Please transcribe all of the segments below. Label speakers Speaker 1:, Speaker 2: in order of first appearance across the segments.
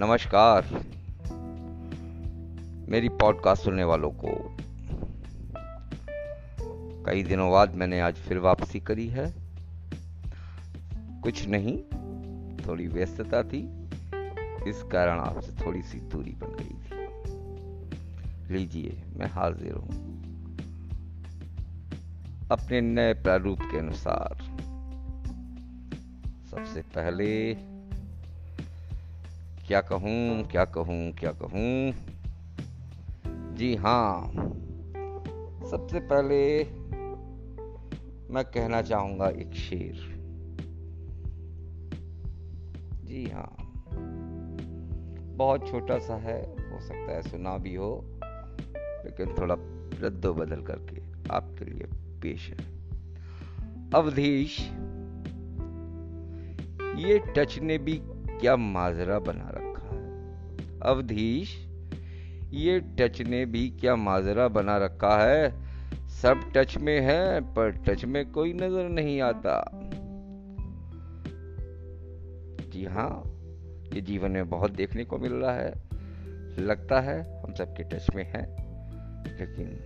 Speaker 1: नमस्कार। मेरी पॉडकास्ट सुनने वालों को कई दिनों बाद मैंने आज फिर वापसी करी है। कुछ नहीं, थोड़ी व्यस्तता थी, इस कारण आपसे थोड़ी सी दूरी बन गई थी। लीजिए, मैं हाजिर हूँ। अपने नए प्रारूप के अनुसार, सबसे पहले क्या कहूँ क्या कहूँ क्या कहूँ? जी हाँ। सबसे पहले मैं कहना चाहूँगा एक शेर। जी हाँ। बहुत छोटा सा है, हो सकता है सुना भी हो, लेकिन थोड़ा रद्दो बदल करके आपके लिए पेश है। अवधीश, ये टच ने भी क्या माजरा बना रखा अवधीश, ये टच ने भी क्या माजरा बना रखा है? सब टच में है, पर टच में कोई नज़र नहीं आता। जी हाँ ये जीवन में बहुत देखने को मिल रहा है। लगता है हम सबके टच में है, लेकिन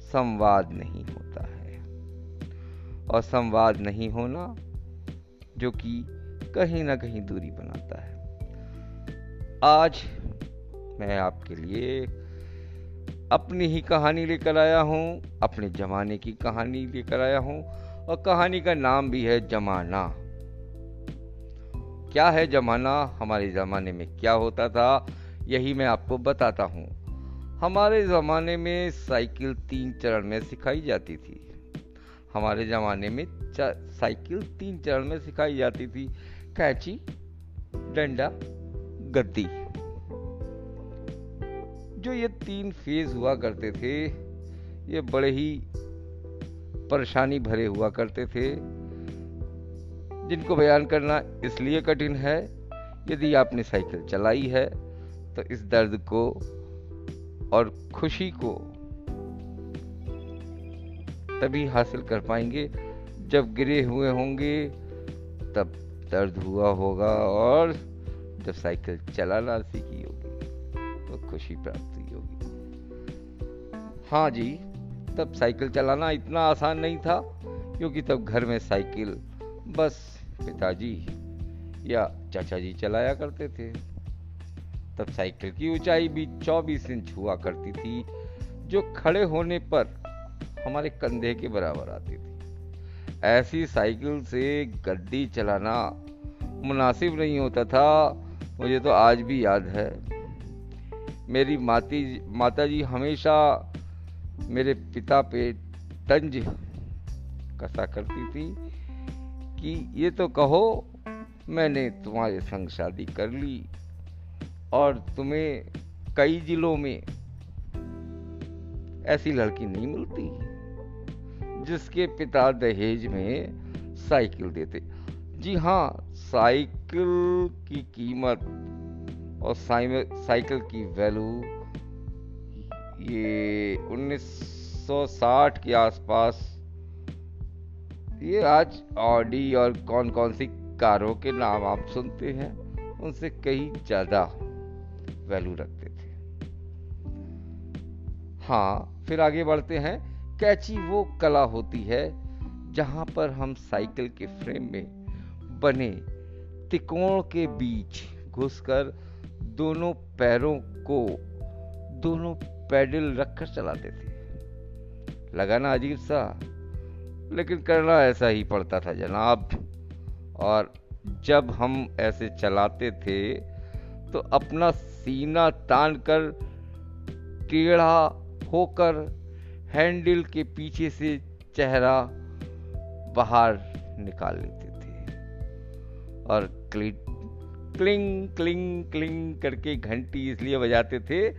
Speaker 1: संवाद नहीं होता है। और संवाद नहीं होना, जो कि कहीं ना कहीं दूरी बनाता है। आज मैं आपके लिए अपनी ही कहानी लेकर आया हूँ, अपने जमाने की कहानी लेकर आया हूँ, और कहानी का नाम भी है जमाना। क्या है जमाना? हमारे ज़माने में क्या होता था? यही मैं आपको बताता हूँ। हमारे ज़माने में साइकिल तीन चरण में सिखाई जाती थी। हमारे ज़माने में साइकिल तीन चरण में सिखाई जाती थी। कैची, डंडा गद्दी जो ये तीन फ़ेज़ हुआ करते थे, ये बड़े ही परेशानी भरे हुआ करते थे। जिनको बयान करना इसलिए कठिन है, यदि आपने साइकिल चलाई है तो इस दर्द को और खुशी को तभी हासिल कर पाएँगे। जब गिरे हुए होंगे, तब दर्द हुआ होगा और जब साइकिल चलाना सीखी होगी तो खुशी प्राप्त हुई होगी। हाँ जी, तब साइकिल चलाना इतना आसान नहीं था, क्योंकि तब घर में साइकिल, बस, पिताजी या चाचा जी चलाया करते थे। तब साइकिल की ऊंचाई भी 24 इंच हुआ करती थी, जो खड़े होने पर हमारे कंधे के बराबर आती थी। ऐसी साइकिल से गड्डी चलाना मुनासिब नहीं होता था मुझे तो आज भी याद है। मेरी माती माता जी हमेशा मेरे पिता पे तंज कसा करती थी कि ये तो कहो, मैंने तुम्हारे संग शादी कर ली और तुम्हें कई जिलों में ऐसी लड़की नहीं मिलती जिसके पिता दहेज में साइकिल देते। जी हाँ साइकिल की कीमत और साइकिल की वैल्यू, ये 1960 के आसपास। ये आज ऑडी और कौन कौन सी कारों के नाम आप सुनते हैं, उनसे कहीं ज़्यादा वैल्यू रखते थे। हाँ फिर आगे बढ़ते हैं। कैची वो कला होती है जहाँ पर हम साइकिल के फ्रेम में बने तिकोण के बीच घुसकर दोनों पैरों को, दोनों पैडल रखकर चलाते थे। लगाना अजीब सा, लेकिन करना ऐसा ही पड़ता था जनाब। और जब हम ऐसे चलाते थे तो अपना सीना तान कर टेढ़ा होकर हैंडल के पीछे से चेहरा बाहर निकाल लेते थे। और क्लिंग क्लिंग क्लिंग करके घंटी इसलिए बजाते थे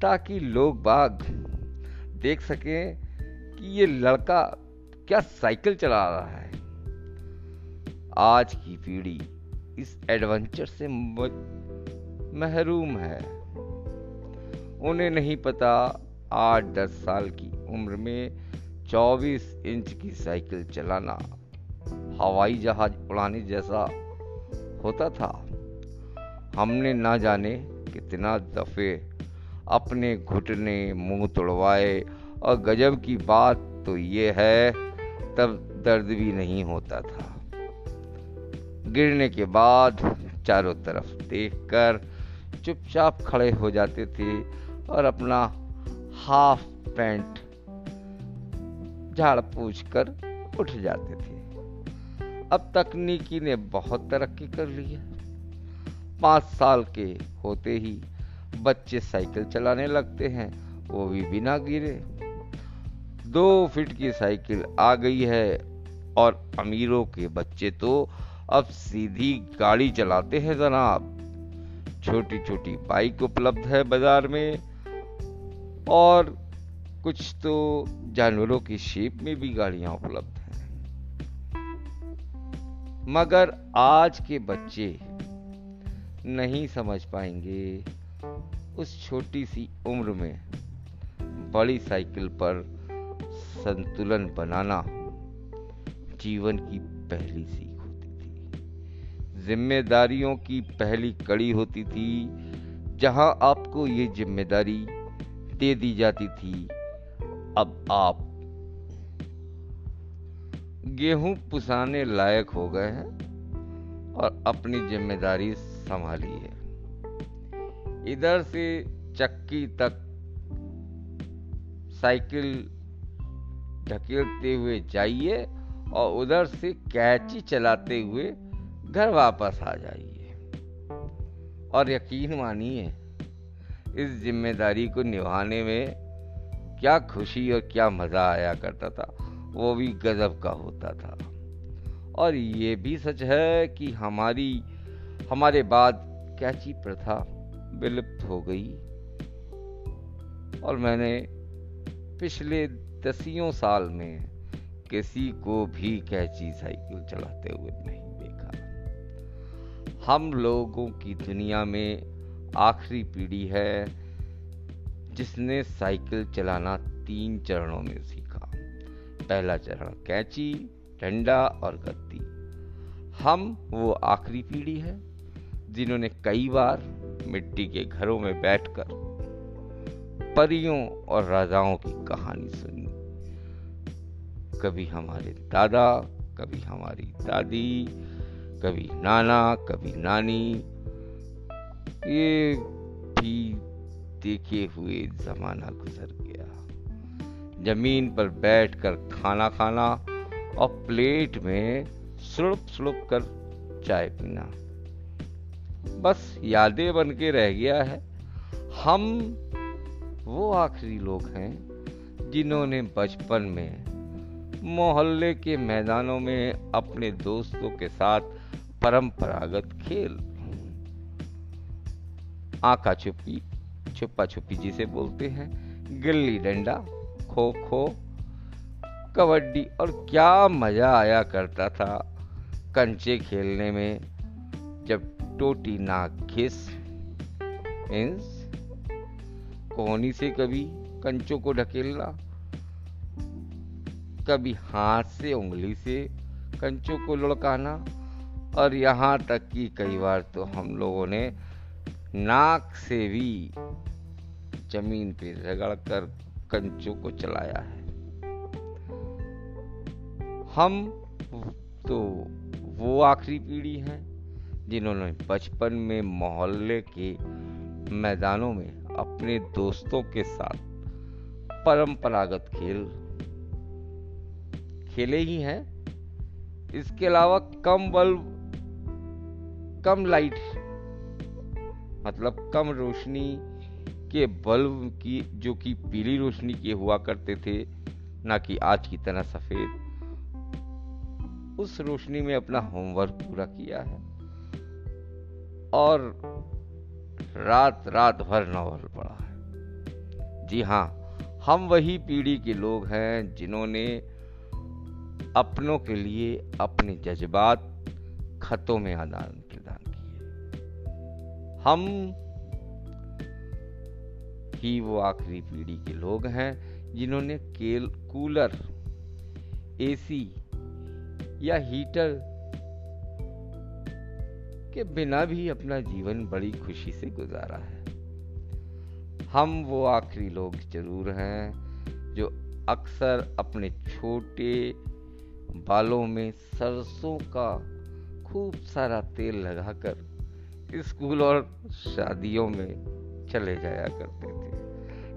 Speaker 1: ताकि लोग बाग देख सकें कि ये लड़का क्या साइकिल चला रहा है। आज की पीढ़ी इस एडवेंचर से महरूम है। उन्हें नहीं पता आठ दस साल की उम्र में 24 इंच की साइकिल चलाना हवाई जहाज़ उड़ाने जैसा होता था। हमने ना जाने कितना दफे अपने घुटने मुँह तोड़वाए। और गजब की बात तो ये है, तब दर्द भी नहीं होता था। गिरने के बाद चारों तरफ़ देखकर चुपचाप खड़े हो जाते थे और अपना हाफ़ पैंट झाड़ पूछ कर उठ जाते थे। अब तकनीकी ने बहुत तरक्की कर ली है। पाँच साल के होते ही बच्चे साइकिल चलाने लगते हैं, वो भी बिना गिरे। दो फीट की साइकिल आ गई है और अमीरों के बच्चे तो अब सीधी गाड़ी चलाते हैं जनाब। छोटी छोटी बाइक उपलब्ध है बाज़ार में और कुछ तो जानवरों की शेप में भी गाड़ियाँ उपलब्ध मगर आज के बच्चे नहीं समझ पाएँगे उस छोटी सी उम्र में बड़ी साइकिल पर संतुलन बनाना जीवन की पहली सीख होती थी। जिम्मेदारियों की पहली कड़ी होती थी, जहाँ आपको ये ज़िम्मेदारी दे दी जाती थी, अब आप गेहूँ पुसाने लायक हो गए हैं और अपनी ज़िम्मेदारी संभाली है। इधर से चक्की तक साइकिल ढकेलते हुए जाइए और उधर से कैची चलाते हुए घर वापस आ जाइए। और यकीन मानिए, इस ज़िम्मेदारी को निभाने में क्या खुशी और क्या मज़ा आया करता था। वो भी गजब का होता था। और ये भी सच है कि हमारी, हमारे बाद कैची प्रथा विलुप्त हो गई। और मैंने पिछले दसियों साल में किसी को भी कैची साइकिल चलाते हुए नहीं देखा। हम लोगों की दुनिया में आखिरी पीढ़ी है जिसने साइकिल चलाना तीन चरणों में सीखा। पहला चरण, कैंची, डंडा और गद्दी। हम वो आखिरी पीढ़ी है जिन्होंने कई बार मिट्टी के घरों में बैठकर परियों और राजाओं की कहानी सुनी। कभी हमारे दादा, कभी हमारी दादी, कभी नाना, कभी नानी। ये भी देखे हुए जमाना गुजर गया। ज़मीन पर बैठकर खाना खाना और प्लेट में सुड़प सुड़प कर चाय पीना। बस यादें बन के रह गया है। हम वो आखिरी लोग हैं जिन्होंने बचपन में मोहल्ले के मैदानों में अपने दोस्तों के साथ परंपरागत खेल, आका छुपी छुपा छुपी जिसे बोलते हैं, गिल्ली डंडा खो खो, कबड्डी और क्या मज़ा आया करता था। कंचे खेलने में जब टोटी नाक घिस, मीन्स कोहनी से कभी कंचों को ढकेलना, कभी हाथ से उंगली से कंचों को लुढ़काना, और यहाँ तक कि कई बार तो हम लोगों ने नाक से भी ज़मीन पे रगड़ कर कंचों को चलाया है। हम तो वो आखिरी पीढ़ी है जिन्होंने बचपन में मोहल्ले के मैदानों में अपने दोस्तों के साथ परंपरागत खेल खेले ही हैं। इसके अलावा कम बल्ब कम लाइट मतलब कम रोशनी के बल्ब की, जो कि पीली रोशनी के हुआ करते थे, ना कि आज की तरह सफ़ेद, उस रोशनी में अपना होमवर्क पूरा किया है। और रात रात भर नॉवल पढ़ा है। जी हाँ हम वही पीढ़ी के लोग हैं जिन्होंने अपनों के लिए अपने जज्बात खतों में आदान प्रदान किए। हम ही वो आखिरी पीढ़ी के लोग हैं, जिन्होंने केल, कूलर, एसी या हीटर के बिना भी अपना जीवन बड़ी खुशी से गुजारा है। हम वो आखिरी लोग ज़रूर हैं, जो अक्सर अपने छोटे बालों में सरसों का खूब सारा तेल लगाकर स्कूल और शादियों में चले जाया करते थे।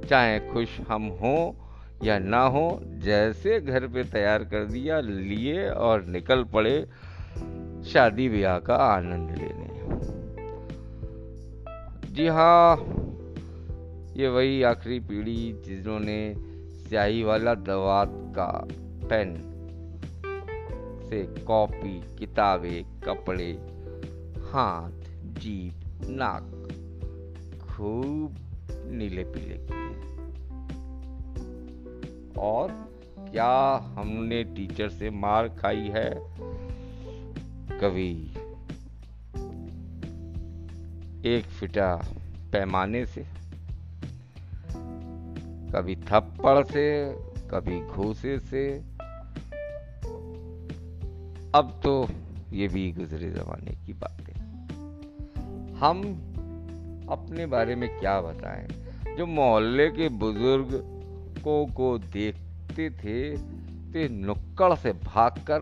Speaker 1: चाहे खुश हम हों या ना हो, जैसे घर पे तैयार कर दिया, लिए और निकल पड़े, शादी ब्याह का आनंद लेने। जी हाँ ये वही आखिरी पीढ़ी जिन्होंने स्याही वाला दवात का पेन से कॉपी, किताबें, कपड़े, हाथ जीप नाक खूब नीले पीले किए और क्या हमने टीचर से मार खाई है? कभी। एक फिटा पैमाने से। कभी थप्पड़ से, कभी घूसे से। अब तो ये भी गुजरे जमाने की बात। है हम अपने बारे में क्या बताएँ? जो मोहल्ले के बुज़ुर्ग को देखते थे, ते नुक्कड़ से भागकर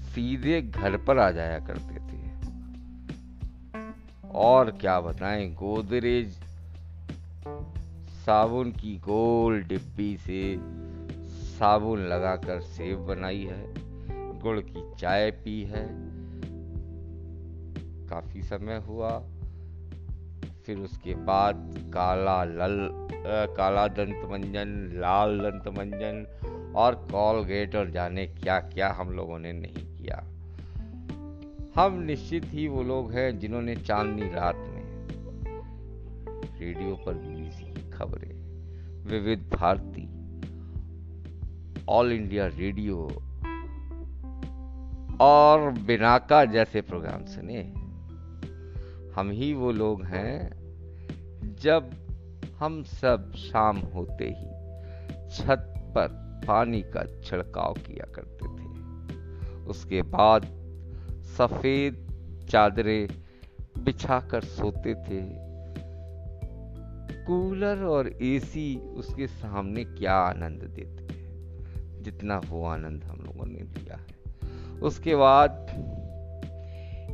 Speaker 1: सीधे घर पर आ जाया करते थे। और क्या बताएँ, गोदरेज साबुन की गोल डिब्बी से साबुन लगाकर सेब बनाई है, गुड़ की चाय पी है। काफ़ी समय हुआ फिर उसके बाद काला लल आ, काला दंत मंजन लाल दंत मंजन और कॉलगेट और जाने क्या क्या हम लोगों ने नहीं किया। हम निश्चित ही वो लोग हैं जिन्होंने चांदनी रात में रेडियो पर बीबीसी की खबरें। Vividh Bharati All India Radio और बिनाका जैसे प्रोग्राम सुने। हम ही वो लोग हैं जब हम सब शाम होते ही छत पर पानी का छिड़काव किया करते थे। उसके बाद सफ़ेद चादरें बिछाकर सोते थे। कूलर और एसी उसके सामने क्या आनंद देते जितना वो आनंद हम लोगों ने दिया है। उसके बाद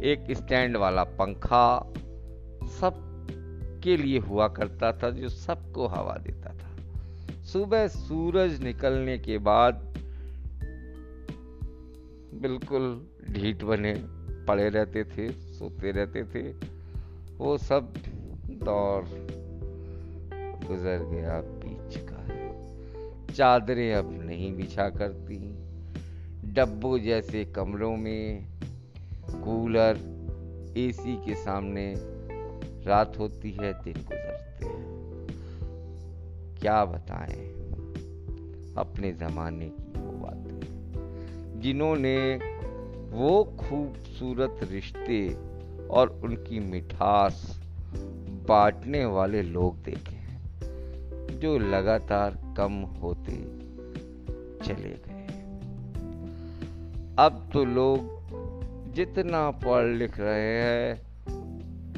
Speaker 1: एक स्टैंड वाला पंखा सब के लिए हुआ करता था, जो सबको हवा देता था। सुबह सूरज निकलने के बाद बिल्कुल ढीठ बने, पड़े रहते थे, सोते रहते थे। वो सब दौर गुजर गया बीच का। चादरें अब नहीं बिछा करती। डब्बों जैसे कमरों में कूलर एसी के सामने रात होती है, दिन गुजरते हैं। क्या बताएँ? अपने जमाने की वो बातें। जिन्होंने वो खूबसूरत रिश्ते और उनकी मिठास बांटने वाले लोग देखे हैं, जो लगातार कम होते चले गए अब तो लोग जितना पढ़ लिख रहे हैं,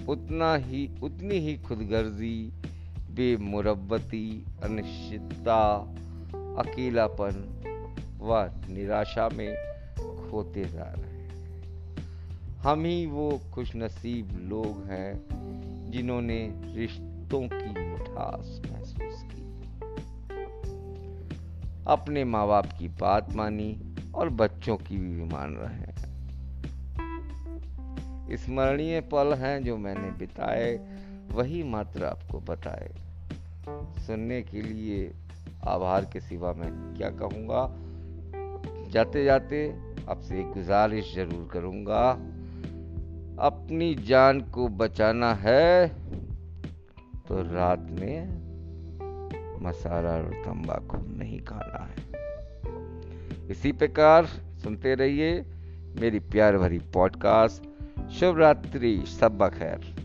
Speaker 1: उतना ही, उतनी ही खुदगर्जी बेमुरबती अनिश्चितता, अकेलापन व निराशा में खोते जा रहे हैं। हम ही वो खुशनसीब लोग हैं जिन्होंने रिश्तों की मिठास महसूस की। अपने माँ बाप की बात मानी और बच्चों की भी मान रहे हैं। स्मरणीय पल हैं जो मैंने बिताए, वही मात्र आपको बताए। सुनने के लिए आभार के सिवा मैं क्या कहूँगा? जाते जाते आपसे एक गुजारिश ज़रूर करूँगा। अपनी जान को बचाना है तो रात में मसाला और तंबाकू नहीं खाना है। इसी प्रकार सुनते रहिए मेरी प्यार भरी पॉडकास्ट। शुभ रात्रि सब खैर